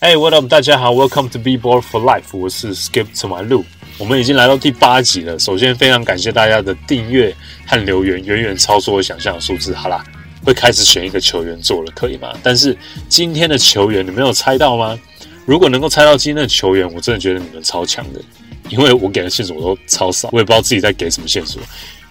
哎，What up？大家好，Welcome to Be Board for Life，我是 Skip to my loop。我们已经来到第八集了。首先，非常感谢大家的订阅和留言，远远超出我想象的数字。好啦，会开始选一个球员做了，可以吗？但是今天的球员，你们有猜到吗？如果能够猜到今天的球员，我真的觉得你们超强的，因为我给的线索都超少，我也不知道自己在给什么线索。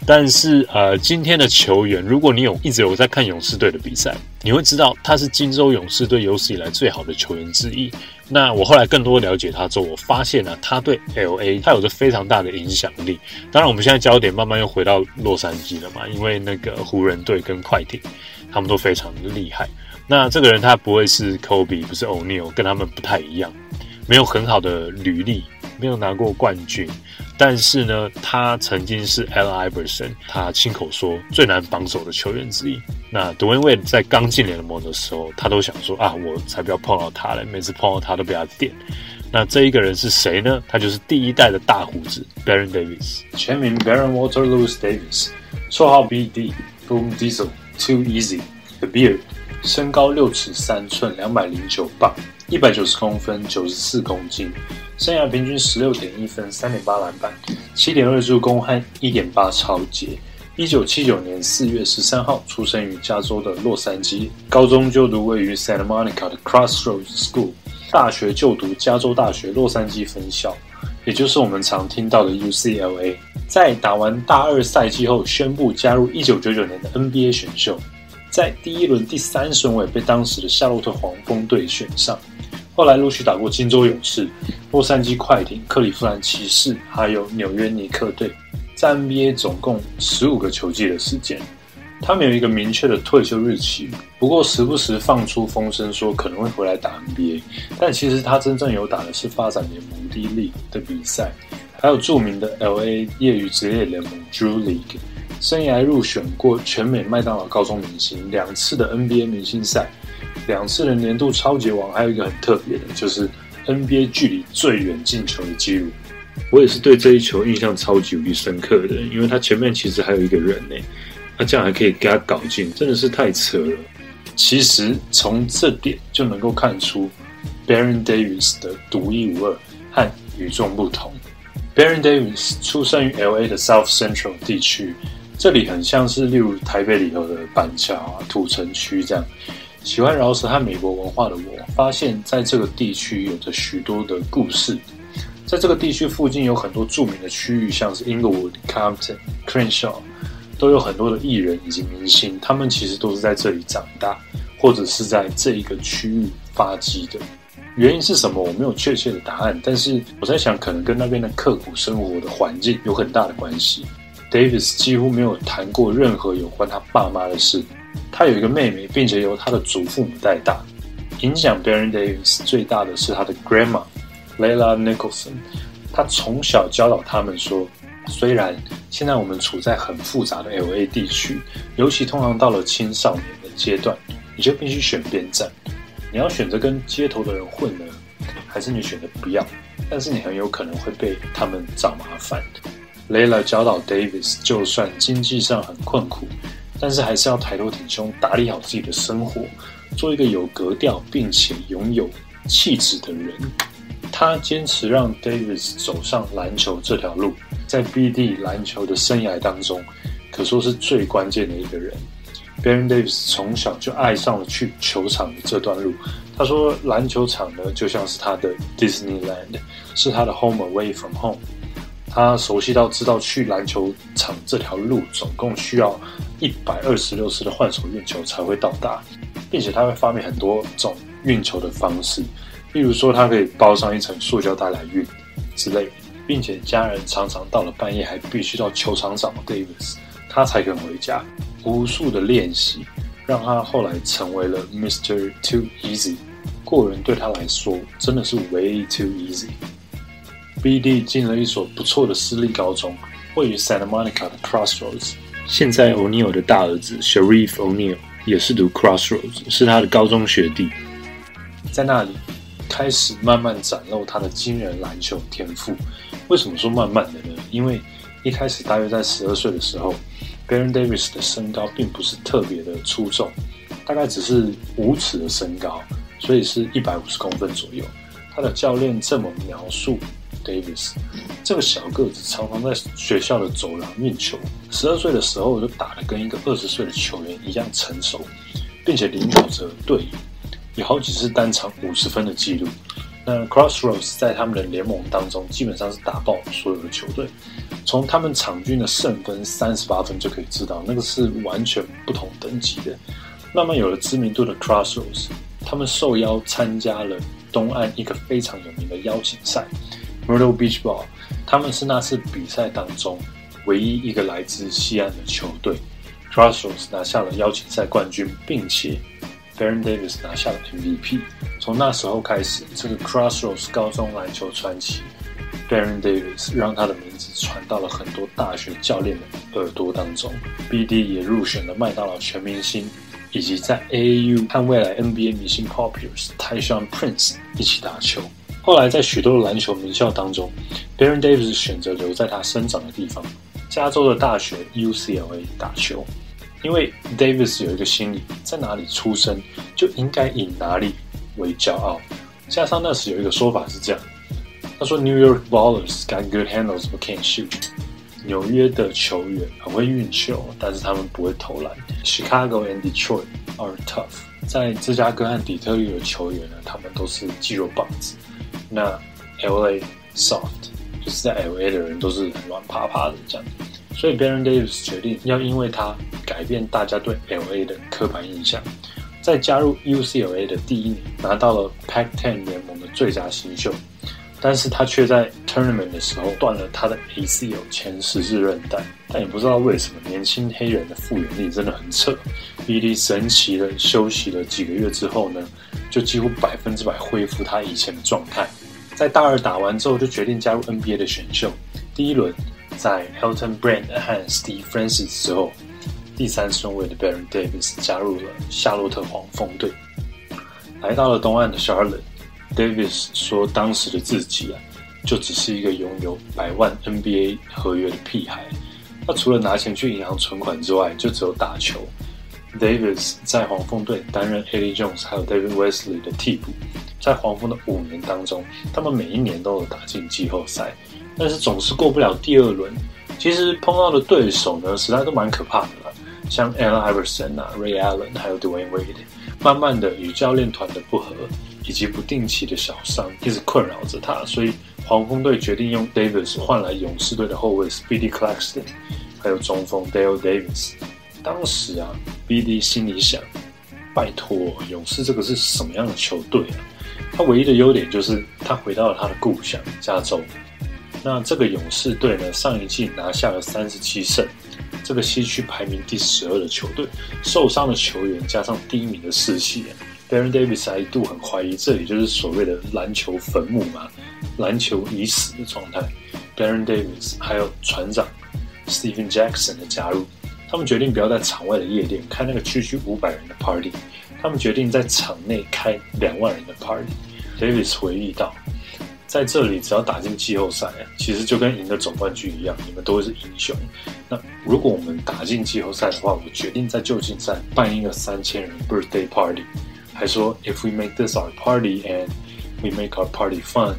但是，呃，今天的球员，如果你有一直有在看勇士队的比赛，你会知道他是金州勇士队有史以来最好的球员之一。那我后来更多了解他之后，我发现呢，他对 L A 他有着非常大的影响力。当然，我们现在焦点慢慢又回到洛杉矶了嘛，因为那个湖人队跟快艇，他们都非常的厉害。那这个人他不会是 Kobe，不是 O'Neal，跟他们不太一样，没有很好的履历，没有拿过冠军。但是呢，他曾经是 L. Iverson，他亲口说最难防守的球员之一。那 Dwayne Wade 在刚进联盟的时候，他都想说啊，我才不要碰到他嘞，每次碰到他都被他电。那这一个人是谁呢？他就是第一代的大胡子 Baron Davis，全名 Baron Walter Lewis Davis，绰号 BD，Boom Diesel，Too Easy，The Beard，身高六尺三寸，两百零九磅，一百九十公分，九十四公斤。生涯平均十六点一分、三点八篮板、七点二助攻和一点八超节。一九七九年四月十三号出生于加州的洛杉矶，高中就读位于 Santa Monica 的 Crossroads School，大学就读加州大学洛杉矶分校，也就是我们常听到的 UCLA。在打完大二赛季后，宣布加入一九九九年的 NBA 选秀，在第一轮第三顺位被当时的夏洛特黄蜂队选上。后来陆续打过金州勇士、洛杉矶快艇、克利夫兰骑士，还有纽约尼克队，在 NBA 总共十五个球季的时间。他们有一个明确的退休日期，不过时不时放出风声说可能会回来打 NBA。但其实他真正有打的是发展联盟 D League 的比赛，还有著名的 LA 业余职业联盟 Drew League。生涯入选过全美麦当劳高中明星，两次的 NBA 明星赛。两次的年度超级王，还有一个很特别的，就是 NBA 距离最远进球的记录。我也是对这一球印象超级无敌深刻的，因为他前面其实还有一个人呢，他这样还可以给他搞进，真的是太扯了。其实从这点就能够看出 Baron Davis 的独一无二和与众不同。Baron Davis 出生于 LA 的 South Central 地区，这里很像是例如台北里头的板桥啊、土城区这样。喜欢饶舌和美国文化的我，发现在这个地区有着许多的故事。在这个地区附近有很多著名的区域，像是 Inglewood、Compton、Crenshaw，都有很多的艺人以及明星，他们其实都是在这里长大，或者是在这一个区域发迹的。原因是什么？我没有确切的答案，但是我在想，可能跟那边的刻苦生活的环境有很大的关系。Davis 几乎没有谈过任何有关他爸妈的事。他有一个妹妹，并且由他的祖父母带大。影响 Baron Davis 最大的是他的 grandma Layla Nicholson。他从小教导他们说，虽然现在我们处在很复杂的 LA 地区，尤其通常到了青少年的阶段，你就必须选边站。你要选择跟街头的人混呢，还是你选择不要？但是你很有可能会被他们找麻烦。Layla 教导 Davis，就算经济上很困苦。但是还是要抬头挺胸，打理好自己的生活，做一个有格调并且拥有气质的人。他坚持让 Davis 走上篮球这条路，在 BD 篮球的生涯当中，可说是最关键的一个人。Baron Davis 从小就爱上了去球场的这段路。他说，篮球场呢就像是他的 Disneyland，是他的 home away from home。他熟悉到知道去篮球场这条路总共需要一百二十六次的换手运球才会到达，并且他会发明很多种运球的方式，例如说他可以包上一层塑胶袋来运之类，并且家人常常到了半夜还必须到球场找 Davis，他才肯回家。无数的练习让他后来成为了 Mr. Too Easy，过人对他来说真的是 Way Too Easy。B.D. 进了一所不错的私立高中，位于 Santa Monica 的 Crossroads。现在 O'Neal 的大儿子 Sharif O'Neal 也是读 Crossroads，是他的高中学弟。在那里开始慢慢展露他的惊人篮球天赋。为什么说慢慢的呢？因为一开始大约在十二岁的时候，Baron Davis 的身高并不是特别的出众，大概只是五尺的身高。所以是一百五十公分左右。他的教练这么描述 Davis：这个小个子常常在学校的走廊运球，十二岁的时候就打得跟一个二十岁的球员一样成熟，并且领导着队友，有好几次单场五十分的记录。那 Crossroads 在他们的联盟当中基本上是打爆所有的球队，从他们场均的胜分三十八分就可以知道，那个是完全不同等级的。慢慢有了知名度的 Crossroads，他们受邀参加了东岸一个非常有名的邀请赛 Myrtle Beach Ball，他们是那次比赛当中唯一一个来自西岸的球队。Crossroads 拿下了邀请赛冠军，并且 Baron Davis 拿下了 MVP。从那时候开始，这个 Crossroads 高中篮球传奇 Baron Davis 让他的名字传到了很多大学教练的耳朵当中。BD 也入选了麦当劳全明星，以及在 AAU 和未来 NBA 明星 Populars Tyshawn Prince 一起打球。后来在许多的篮球名校当中，Baron Davis 选择留在他生长的地方——加州的大学 UCLA 打球。因为 Davis 有一个心理，在哪里出生就应该以哪里。为骄傲，加上那时有一个说法是这样，他说 New York ballers got good handles but can't shoot。纽约的球员很会运球，但是他们不会投篮。Chicago and Detroit are tough。在芝加哥和底特律的球员呢，他们都是肌肉棒子。那 LA soft，就是在 LA 的人都是软趴趴的这样。所以 Baron Davis 决定要因为他改变大家对 LA 的刻板印象。在加入 UCLA 的第一年，拿到了 Pac-10 联盟的最佳新秀，但是他却在 Tournament 的时候断了他的 ACL 前十字韧带，但也不知道为什么，年轻黑人的复原力真的很扯。BD 神奇的休息了几个月之后呢，就几乎百分之百恢复他以前的状态。在大二打完之后，就决定加入 NBA 的选秀。第一轮在 Helton Brand 和 Steve Francis 之后。第三顺位的 Baron Davis 加入了夏洛特黄蜂队，来到了东岸的 Charlotte。Davis 说：“当时的自己啊，就只是一个拥有百万 NBA 合约的屁孩。他除了拿钱去银行存款之外，就只有打球。” Davis 在黄蜂队担任 Eddie Jones 还有 David Wesley 的替补。在黄蜂的五年当中，他们每一年都有打进季后赛，但是总是过不了第二轮。其实碰到的对手呢，实在都蛮可怕的啦。像 Allen Iverson 啊、Ray Allen 还有 Dwayne Wade，慢慢的与教练团的不和以及不定期的小伤一直困扰着他，所以黄蜂队决定用 Davis 换来勇士队的后卫 Speedy Claxton，还有中锋 Dale Davis。当时啊，BD 心里想：拜托，勇士这个是什么样的球队啊？他唯一的优点就是他回到了他的故乡加州。那这个勇士队呢，上一季拿下了三十七胜。这个西区排名第十二的球队，受伤的球员加上第一名的士气，Baron Davis 还一度很怀疑，这里就是所谓的篮球坟墓嘛，篮球已死的状态。Baron Davis 还有船长 Stephen Jackson 的加入，他们决定不要在场外的夜店开那个区区五百人的 party，他们决定在场内开两万人的 party。Davis 回忆道。在这里，只要打进季后赛，其实就跟赢得总冠军一样，你们都是英雄。那如果我们打进季后赛的话，我决定在旧金山办一个三千人 birthday party，还说 if we make this our party and we make our party fun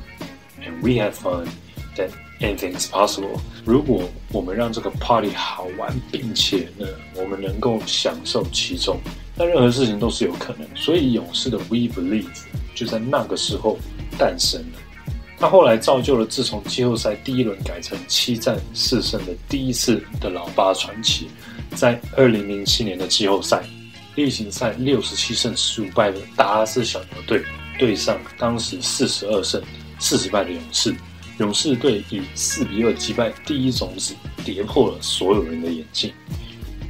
and we have fun, then anything is possible。如果我们让这个 party 好玩，并且呢，我们能够享受其中，那任何事情都是有可能。所以勇士的 We Believe 就在那个时候诞生了。他后来造就了自从季后赛第一轮改成七战四胜的第一次的老八传奇，在二零零七年的季后赛例行赛六十七胜十五败的达拉斯小牛队对上当时四十二胜四十败的勇士，勇士队以四比二击败第一种子，跌破了所有人的眼镜。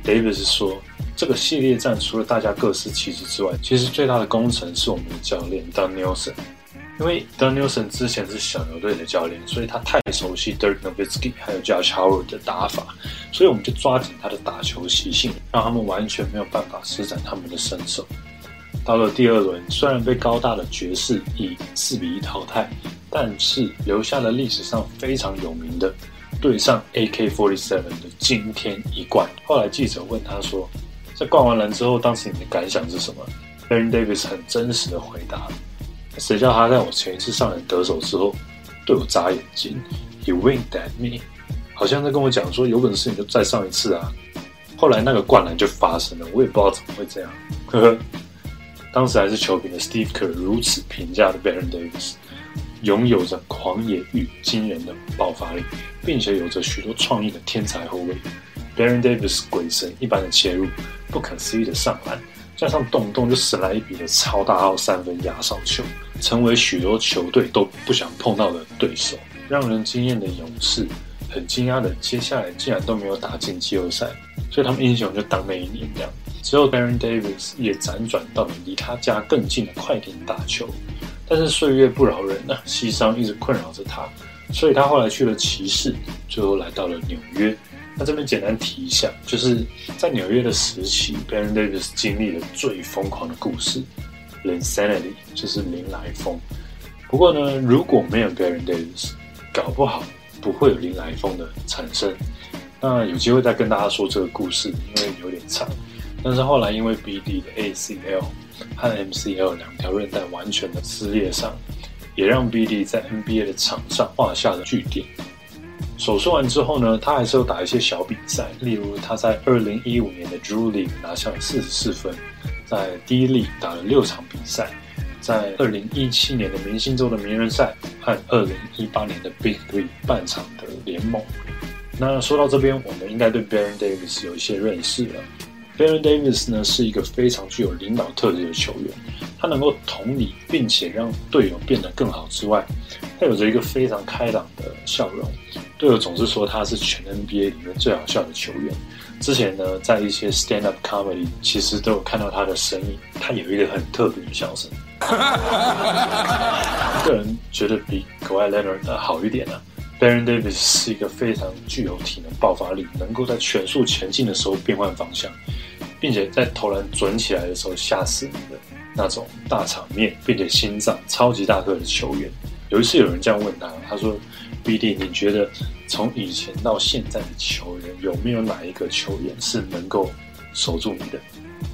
Davis 说：“这个系列战除了大家各司其职之外，其实最大的功臣是我们的教练 Don Nelson。”因为 Danielson 之前是小牛队的教练，所以他太熟悉 Dirk Nowitzki 还有 Josh Howard 的打法，所以我们就抓紧他的打球习性，让他们完全没有办法施展他们的身手。到了第二轮，虽然被高大的爵士以四比一淘汰，但是留下了历史上非常有名的对上 AK47 的惊天一冠。后来记者问他说：“在灌完篮之后，当时你的感想是什么 Baron Davis 很真实的回答：“谁叫他在我前一次上人得手之后对我眨眼睛？He winked at me，好像在跟我讲说，有本事你就再上一次啊！后来那个灌篮就发生了，我也不知道怎么会这样。呵呵，当时还是球评的 Steve Kerr 如此评价的 Baron Davis，拥有着狂野与惊人的爆发力，并且有着许多创意的天才后卫。Baron Davis 鬼神一般的切入，不可思议的上篮。加上动不动就神来一笔的超大号三分压哨球，成为许多球队都不想碰到的对手。让人惊艳的勇士，很惊讶的接下来竟然都没有打进季后赛，所以他们英雄就当那一年这样。之后 Baron Davis 也辗转到了离他家更近的快艇打球，但是岁月不饶人啊，膝伤一直困扰着他，所以他后来去了骑士，最后来到了纽约。那这边简单提一下，就是在纽约的时期，Baron Davis 经历了最疯狂的故事，Linsanity，就是林来疯。不过呢，如果没有 Baron Davis，搞不好不会有林来疯的产生。那有机会再跟大家说这个故事，因为有点长。但是后来因为 BD 的 ACL 和 MCL 两条韧带完全的撕裂上，也让 BD 在 NBA 的场上画下了句点。手术完之后呢，他还是有打一些小比赛，例如他在二零一五年的 Julie 拿下了四十四分，在 dle 打了六场比赛，在二零一七年的明星周的名人赛和二零一八年的 Big Three 半场的联盟。那说到这边，我们应该对 Baron Davis 有一些认识了。Baron Davis 呢是一个非常具有领导特质的球员，他能够同理并且让队友变得更好之外，他有着一个非常开朗的笑容。队友总是说他是全 NBA 里面最好笑的球员。之前呢，在一些 stand up comedy 其实都有看到他的身影。他有一个很特别的笑声，个人觉得比 Kawhi Leonard 好一点呢。Baron Davis 是一个非常具有体能爆发力，能够在全速前进的时候变换方向，并且在投篮准起来的时候吓死你的那种大场面，并且心脏超级大个的球员。有一次有人这样问他，他说。BD，你觉得从以前到现在的球员有没有哪一个球员是能够守住你的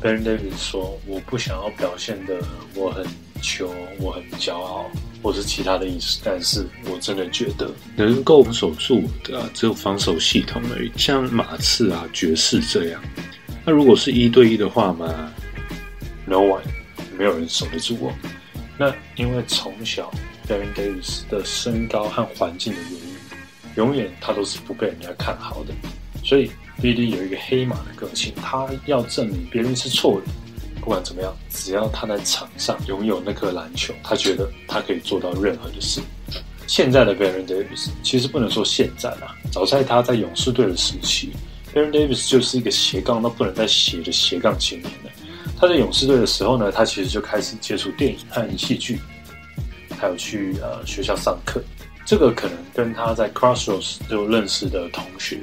？”Ben Davis 说：“我不想要表现的我很穷，我很骄傲，或是其他的意思。但是我真的觉得能够守住的只有防守系统而已，像马刺啊、爵士这样。那如果是一对一的话嘛，No one，没有人守得住我。那因为从小。” Baron Davis 的身高和环境的原因，永远他都是不被人家看好的。所以 BD 有一个黑马的个性，他要证明别人是错的。不管怎么样，只要他在场上拥有那颗篮球，他觉得他可以做到任何的事。现在的 Baron Davis 其实不能说现在啦，早在他在勇士队的时期，Baron Davis 就是一个斜杠到不能再斜的斜杠青年了。他在勇士队的时候呢，他其实就开始接触电影和戏剧。还有去呃学校上课，这个可能跟他在 Crossroads 就认识的同学，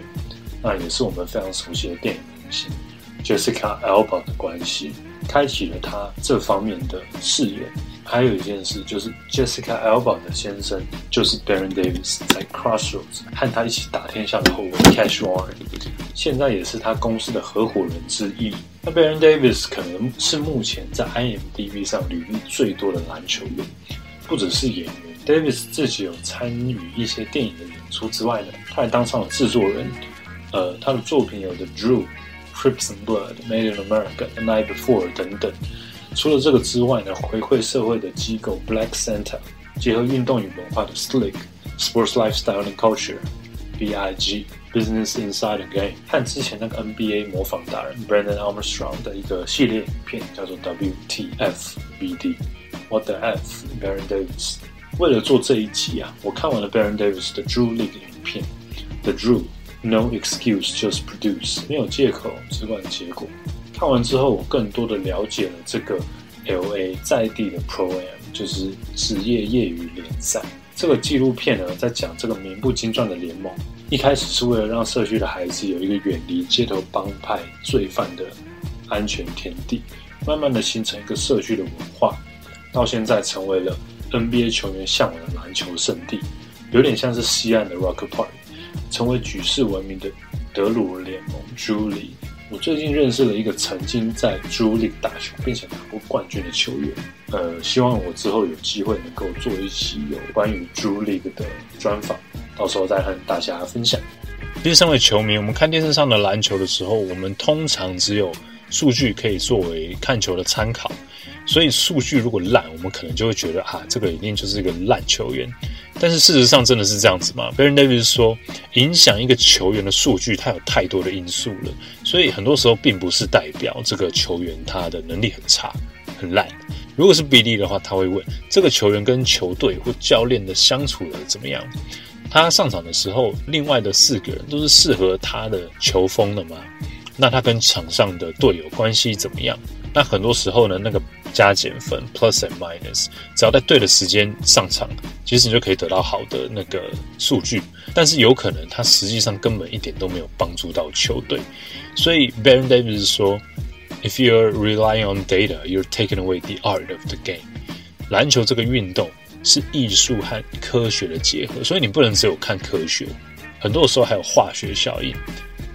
那也是我们非常熟悉的电影明星 Jessica Alba 的关系，开启了他这方面的视野。还有一件事就是 Jessica Alba 的先生就是 Baron Davis 在 Crossroads 和他一起打天下的后卫 Cash Warren，现在也是他公司的合伙人之一。那 Baron Davis 可能是目前在 IMDB 上履历最多的篮球员。不只是演员，Davis 自己有参与一些电影的演出之外呢，他还当上了制作人。呃，他的作品有《The Drew》、《Crips and Blood》、《Made in America》、《The Night Before》等等。除了这个之外呢，回馈社会的机构 Black Center，结合运动与文化的 Slick Sports Lifestyle and Culture (BIG Business Inside the Game) 和之前那个 NBA 模仿达人 Brandon Armstrong 的一个系列影片，叫做 WTF-BD。What the f, Baron Davis？为了做这一集啊，我看完了 Baron Davis 的 Drew League 影片，The Drew No Excuse Just Produce，没有借口，只管结果。 看完之后，我更多的了解了这个 LA 在地的 Pro Am，就是职业业余联赛。这个纪录片呢，在讲这个名不经传的联盟，一开始是为了让社区的孩子有一个远离街头帮派罪犯的安全天地，慢慢的形成一个社区的文化。到现在成为了 NBA 球员向往的篮球圣地，有点像是西岸的 Rock Park，成为举世闻名的德鲁联盟 Julie 我最近认识了一个曾经在朱力打球并且拿过冠军的球员，呃，希望我之后有机会能够做一期有关于朱力的专访，到时候再和大家分享。其实，身为球迷，我们看电视上的篮球的时候，我们通常只有数据可以作为看球的参考。所以数据如果烂，我们可能就会觉得啊，这个一定就是一个烂球员。但是事实上真的是这样子吗？Baron Davis 说，影响一个球员的数据，它有太多的因素了。所以很多时候并不是代表这个球员他的能力很差、很烂。如果是 BD 的话，他会问这个球员跟球队或教练的相处的怎么样？他上场的时候，另外的四个人都是适合他的球风的吗？那他跟场上的队友关系怎么样？那很多时候呢，那个加减分 plus and minus，只要在对的时间上场，其实你就可以得到好的那个数据。但是有可能他实际上根本一点都没有帮助到球队。所以 Baron Davis 说：“If you're relying on data, you're taking away the art of the game。”篮球这个运动是艺术和科学的结合，所以你不能只有看科学，很多时候还有化学效应。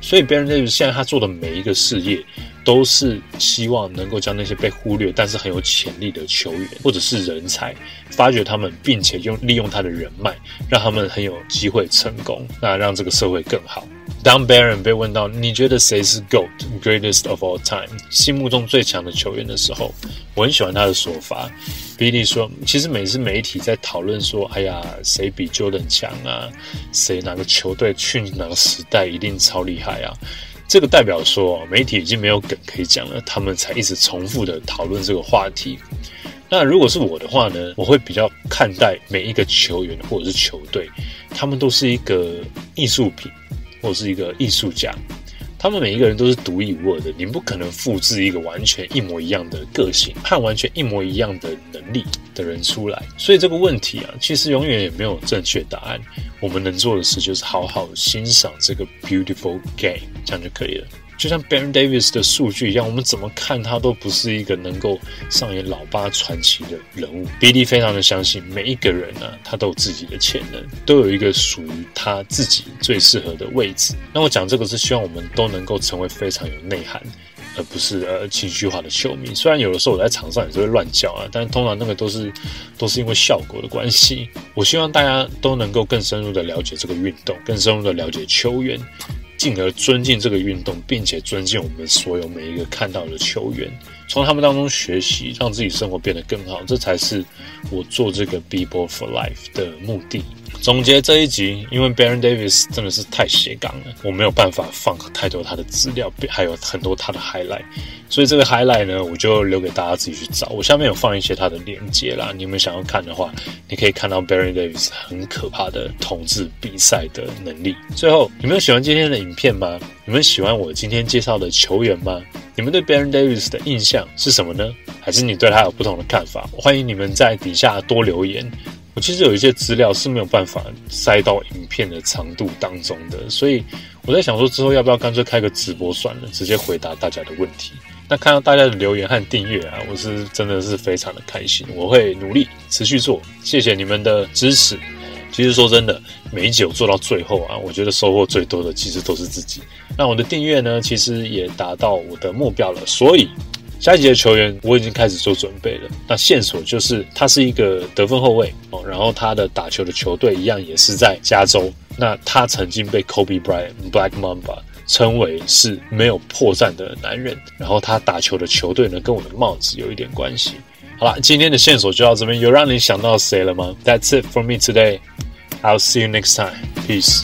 所以 Baron Davis 现在他做的每一个事业。都是希望能够将那些被忽略但是很有潜力的球员或者是人才发掘他们，并且用利用他的人脉，让他们很有机会成功，那让这个社会更好。当 Baron 被问到你觉得谁是 GOAT Greatest of All Time 心目中最强的球员的时候，我很喜欢他的说法。Billy 说，其实每次媒体在讨论说，哎呀，谁比 Jordan 强啊？谁哪个球队去哪个时代一定超厉害啊？这个代表说，媒体已经没有梗可以讲了，他们才一直重复的讨论这个话题。那如果是我的话呢，我会比较看待每一个球员或者是球队，他们都是一个艺术品，或者是一个艺术家。他们每一个人都是独一无二的，你不可能复制一个完全一模一样的个性和完全一模一样的能力的人出来。所以这个问题啊，其实永远也没有正确答案。我们能做的事就是好好欣赏这个 beautiful game，这样就可以了。就像 Baron Davis 的数据一样，我们怎么看他都不是一个能够上演老八传奇的人物。b d 非常的相信每一个人呢，他都有自己的潜能，都有一个属于他自己最适合的位置。那我讲这个是希望我们都能够成为非常有内涵。而不是呃情绪化的球迷，虽然有的时候我在场上也是会乱叫啊，但是通常那个都是都是因为效果的关系。我希望大家都能够更深入的了解这个运动，更深入的了解球员，进而尊敬这个运动，并且尊敬我们所有每一个看到的球员，从他们当中学习，让自己生活变得更好，这才是我做这个 Be Ball for Life 的目的。总结这一集，因为 Baron Davis 真的是太斜杠了，我没有办法放太多他的资料，还有很多他的 highlight，所以这个 highlight 呢，我就留给大家自己去找。我下面有放一些他的链接啦，你们想要看的话，你可以看到 Baron Davis 很可怕的统治比赛的能力。最后，你们喜欢今天的影片吗？你们喜欢我今天介绍的球员吗？你们对 Baron Davis 的印象是什么呢？还是你对他有不同的看法？欢迎你们在底下多留言。我其实有一些资料是没有办法塞到影片的长度当中的，所以我在想说之后要不要干脆开个直播算了，直接回答大家的问题。那看到大家的留言和订阅啊，我是真的是非常的开心，我会努力持续做，谢谢你们的支持。其实说真的，每一集我做到最后啊，我觉得收获最多的其实都是自己。那我的订阅呢，其实也达到我的目标了，所以。下一集的球员我已经开始做准备了。那线索就是他是一个得分后卫哦，然后他的打球的球队一样也是在加州。那他曾经被 Kobe Bryant Black Mamba 称为是没有破绽的男人。然后他打球的球队呢，跟我的帽子有一点关系。好了，今天的线索就到这边，有让你想到谁了吗？That's it for me today. I'll see you next time. Peace.